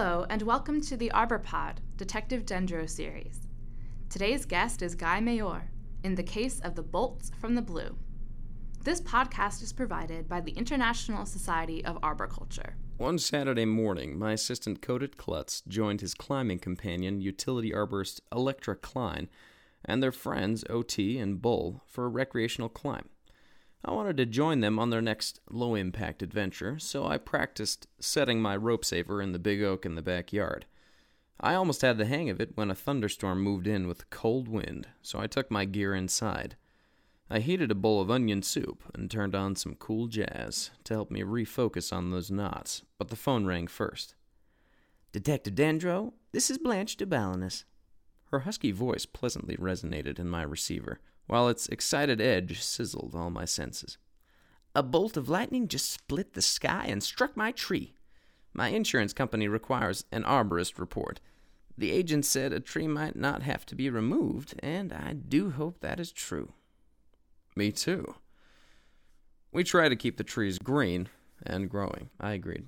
Hello, and welcome to the Arbor Pod Detective Dendro series. Today's guest is Guy Meilleur in the case of the bolts from the blue. This podcast is provided by the International Society of Arboriculture. One Saturday morning, my assistant Codit Klutz joined his climbing companion, utility arborist Electra Klein, and their friends OT and Bull for a recreational climb. I wanted to join them on their next low impact adventure, so I practiced setting my rope saver in the big oak in the backyard. I almost had the hang of it when a thunderstorm moved in with a cold wind, so I took my gear inside. I heated a bowl of onion soup and turned on some cool jazz to help me refocus on those knots, but the phone rang first. Detective Dendro, this is Blanche de Balinus. Her husky voice pleasantly resonated in my receiver, while its excited edge sizzled all my senses. A bolt of lightning just split the sky and struck my tree. My insurance company requires an arborist report. The agent said a tree might not have to be removed, and I do hope that is true. Me too. We try to keep the trees green and growing, I agreed.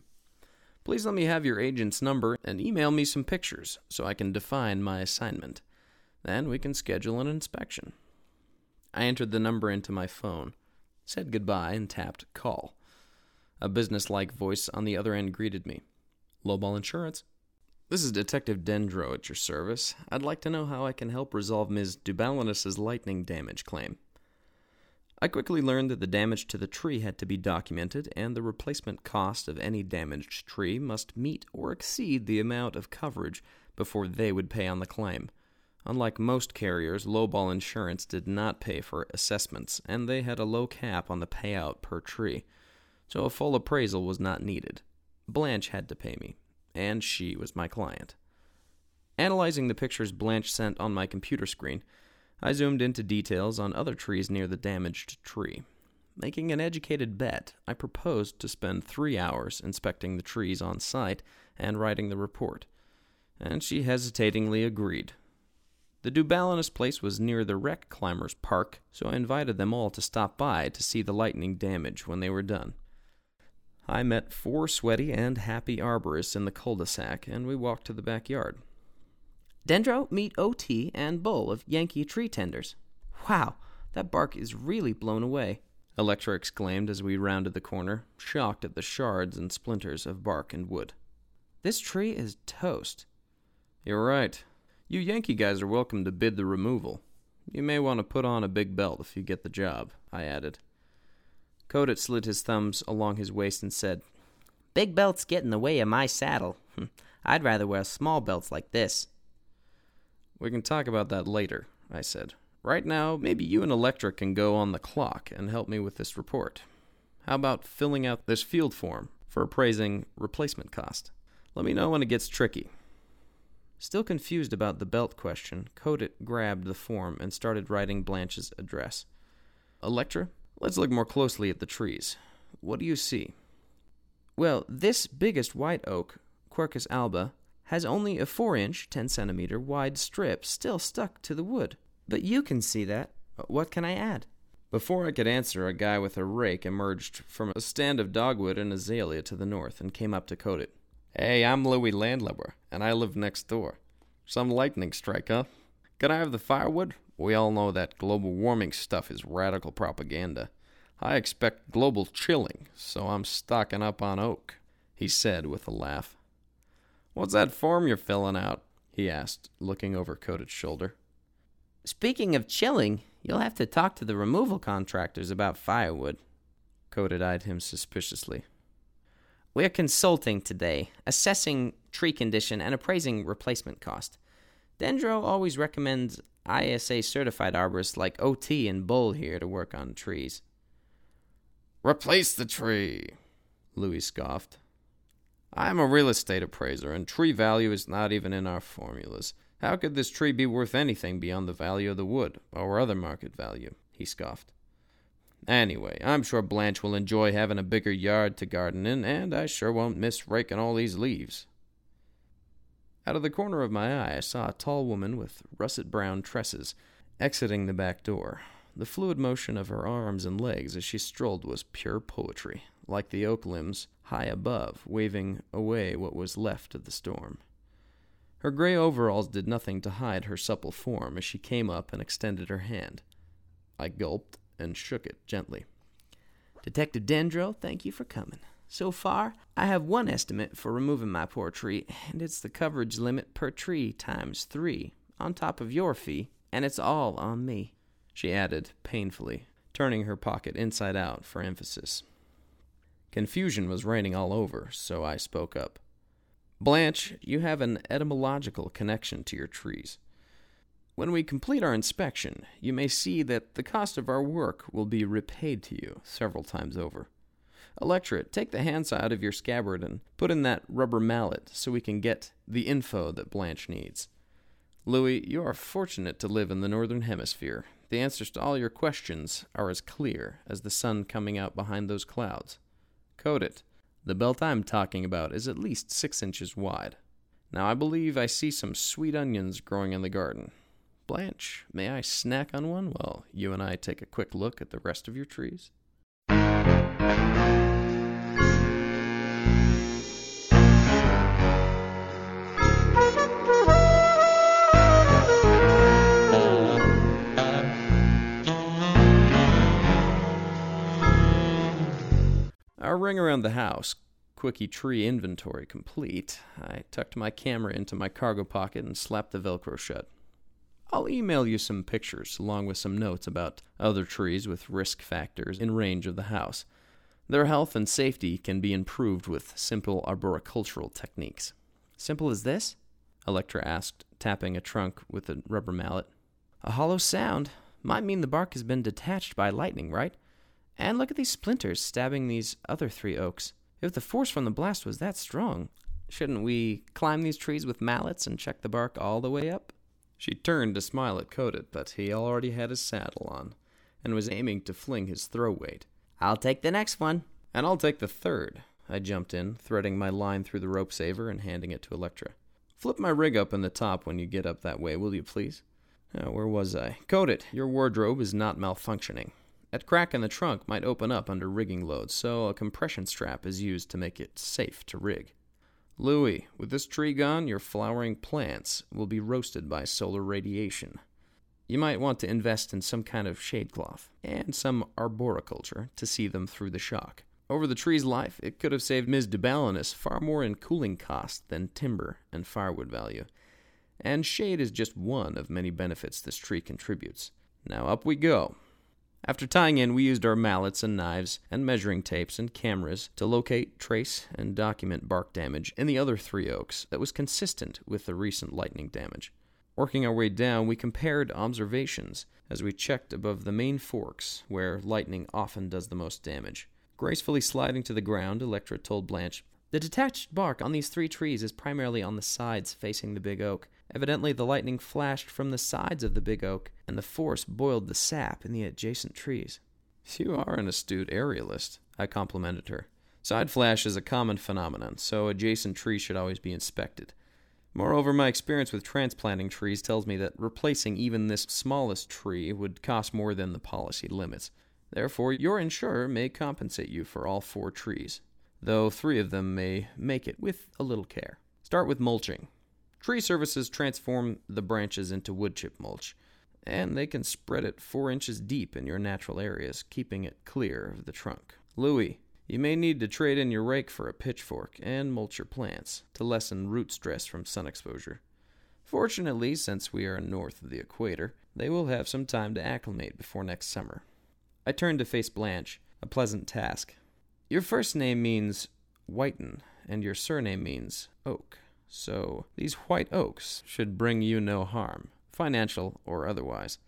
Please let me have your agent's number and email me some pictures so I can define my assignment. Then we can schedule an inspection. I entered the number into my phone, said goodbye, and tapped call. A businesslike voice on the other end greeted me. Lowball Insurance. This is Detective Dendro at your service. I'd like to know how I can help resolve Ms. Dubalinus's lightning damage claim. I quickly learned that the damage to the tree had to be documented, and the replacement cost of any damaged tree must meet or exceed the amount of coverage before they would pay on the claim. Unlike most carriers, lowball insurance did not pay for assessments, and they had a low cap on the payout per tree, so a full appraisal was not needed. Blanche had to pay me, and she was my client. Analyzing the pictures Blanche sent on my computer screen, I zoomed into details on other trees near the damaged tree. Making an educated bet, I proposed to spend three hours inspecting the trees on site and writing the report, and she hesitatingly agreed. The Dubalinus place was near the Wreck Climbers Park, so I invited them all to stop by to see the lightning damage when they were done. I met four sweaty and happy arborists in the cul de sac, and we walked to the backyard. Dendro, meet OT and Bull of Yankee Tree Tenders. Wow, that bark is really blown away. Electra exclaimed as we rounded the corner, shocked at the shards and splinters of bark and wood. This tree is toast. You're right. You Yankee guys are welcome to bid the removal. You may want to put on a big belt if you get the job, I added. Codit slid his thumbs along his waist and said, Big belts get in the way of my saddle. I'd rather wear small belts like this. We can talk about that later, I said. Right now, maybe you and Electra can go on the clock and help me with this report. How about filling out this field form for appraising replacement cost? Let me know when it gets tricky. Still confused about the belt question, Codit grabbed the form and started writing Blanche's address. Electra, let's look more closely at the trees. What do you see? Well, this biggest white oak, Quercus alba, has only a 4 inch, 10 centimeter wide strip still stuck to the wood. But you can see that. What can I add? Before I could answer, a guy with a rake emerged from a stand of dogwood and azalea to the north and came up to Codit. Hey, I'm Louis Landlubber, and I live next door. Some lightning strike, huh? Can I have the firewood? We all know that global warming stuff is radical propaganda. I expect global chilling, so I'm stocking up on oak, he said with a laugh. What's that form you're filling out? he asked, looking over Codit's shoulder. Speaking of chilling, you'll have to talk to the removal contractors about firewood. Codit eyed him suspiciously. We're consulting today, assessing tree condition and appraising replacement cost. Dendro always recommends ISA certified arborists like OT and Bull here to work on trees. Replace the tree, Louis scoffed. I'm a real estate appraiser, and tree value is not even in our formulas. How could this tree be worth anything beyond the value of the wood, or other market value? he scoffed. Anyway, I'm sure Blanche will enjoy having a bigger yard to garden in, and I sure won't miss raking all these leaves. Out of the corner of my eye, I saw a tall woman with russet brown tresses exiting the back door. The fluid motion of her arms and legs as she strolled was pure poetry, like the oak limbs high above, waving away what was left of the storm. Her gray overalls did nothing to hide her supple form as she came up and extended her hand. I gulped and shook it gently. Detective Dendro, thank you for coming. So far, I have one estimate for removing my poor tree, and it's the coverage limit per tree times three, on top of your fee, and it's all on me. She added, painfully, turning her pocket inside out for emphasis. Confusion was reigning all over, so I spoke up. Blanche, you have an etymological connection to your trees. When we complete our inspection, you may see that the cost of our work will be repaid to you several times over. Electra, take the handsaw out of your scabbard and put in that rubber mallet so we can get the info that Blanche needs. Louis, you are fortunate to live in the Northern Hemisphere. The answers to all your questions are as clear as the sun coming out behind those clouds. Codit. The belt I'm talking about is at least six inches wide. Now I believe I see some sweet onions growing in the garden. Blanche, may I snack on one while you and I take a quick look at the rest of your trees? Around the house, quickie tree inventory complete, I tucked my camera into my cargo pocket and slapped the Velcro shut. I'll email you some pictures along with some notes about other trees with risk factors in range of the house. Their health and safety can be improved with simple arboricultural techniques. Simple as this? Electra asked, tapping a trunk with a rubber mallet. A hollow sound might mean the bark has been detached by lightning, right? And look at these splinters stabbing these other three oaks. If the force from the blast was that strong, shouldn't we climb these trees with mallets and check the bark all the way up? She turned to smile at Codit, but he already had his saddle on and was aiming to fling his throw weight. I'll take the next one. And I'll take the third. I jumped in, threading my line through the rope saver and handing it to Electra. Flip my rig up in the top when you get up that way, will you please? Oh, where was I? Codit, your wardrobe is not malfunctioning. That crack in the trunk might open up under rigging loads, so a compression strap is used to make it safe to rig. Louis, with this tree gone, your flowering plants will be roasted by solar radiation. You might want to invest in some kind of shade cloth and some arboriculture to see them through the shock. Over the tree's life, it could have saved Ms. de far more in cooling cost than timber and firewood value. And shade is just one of many benefits this tree contributes. Now up we go. After tying in, we used our mallets and knives and measuring tapes and cameras to locate, trace, and document bark damage in the other three oaks that was consistent with the recent lightning damage. Working our way down, we compared observations as we checked above the main forks where lightning often does the most damage. Gracefully sliding to the ground, Electra told Blanche, The detached bark on these three trees is primarily on the sides facing the big oak. Evidently, the lightning flashed from the sides of the big oak, and the force boiled the sap in the adjacent trees. You are an astute aerialist, I complimented her. Side flash is a common phenomenon, so adjacent trees should always be inspected. Moreover, my experience with transplanting trees tells me that replacing even this smallest tree would cost more than the policy limits. Therefore, your insurer may compensate you for all four trees, though three of them may make it with a little care. Start with mulching. Tree services transform the branches into wood chip mulch, and they can spread it four inches deep in your natural areas, keeping it clear of the trunk. Louis, you may need to trade in your rake for a pitchfork and mulch your plants to lessen root stress from sun exposure. Fortunately, since we are north of the equator, they will have some time to acclimate before next summer. I turned to face Blanche, a pleasant task. Your first name means whiten, and your surname means oak. So these white oaks should bring you no harm, financial or otherwise.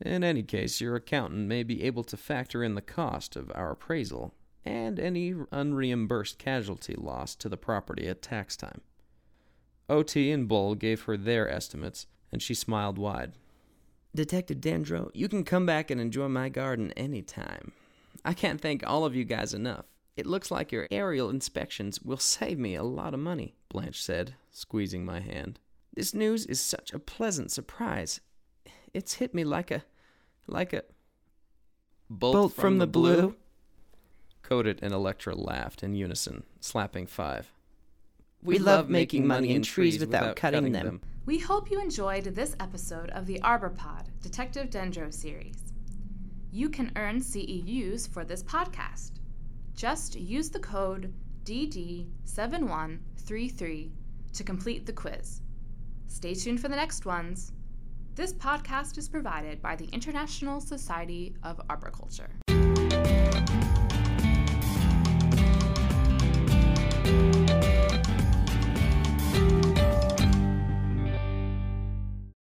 In any case, your accountant may be able to factor in the cost of our appraisal and any unreimbursed casualty loss to the property at tax time. OT and Bull gave her their estimates, and she smiled wide. Detective Dendro, you can come back and enjoy my garden any time. I can't thank all of you guys enough. It looks like your aerial inspections will save me a lot of money, Blanche said, squeezing my hand. This news is such a pleasant surprise. It's hit me like a. like a. bolt, bolt from, from, the, blue. blue. Codit and Electra laughed in unison, slapping five. We, love making money in trees without cutting them. We hope you enjoyed this episode of the ArborPod Detective Dendro series. You can earn CEUs for this podcast. Just use the code DD7133 to complete the quiz. Stay tuned for the next ones. This podcast is provided by the International Society of Arboriculture.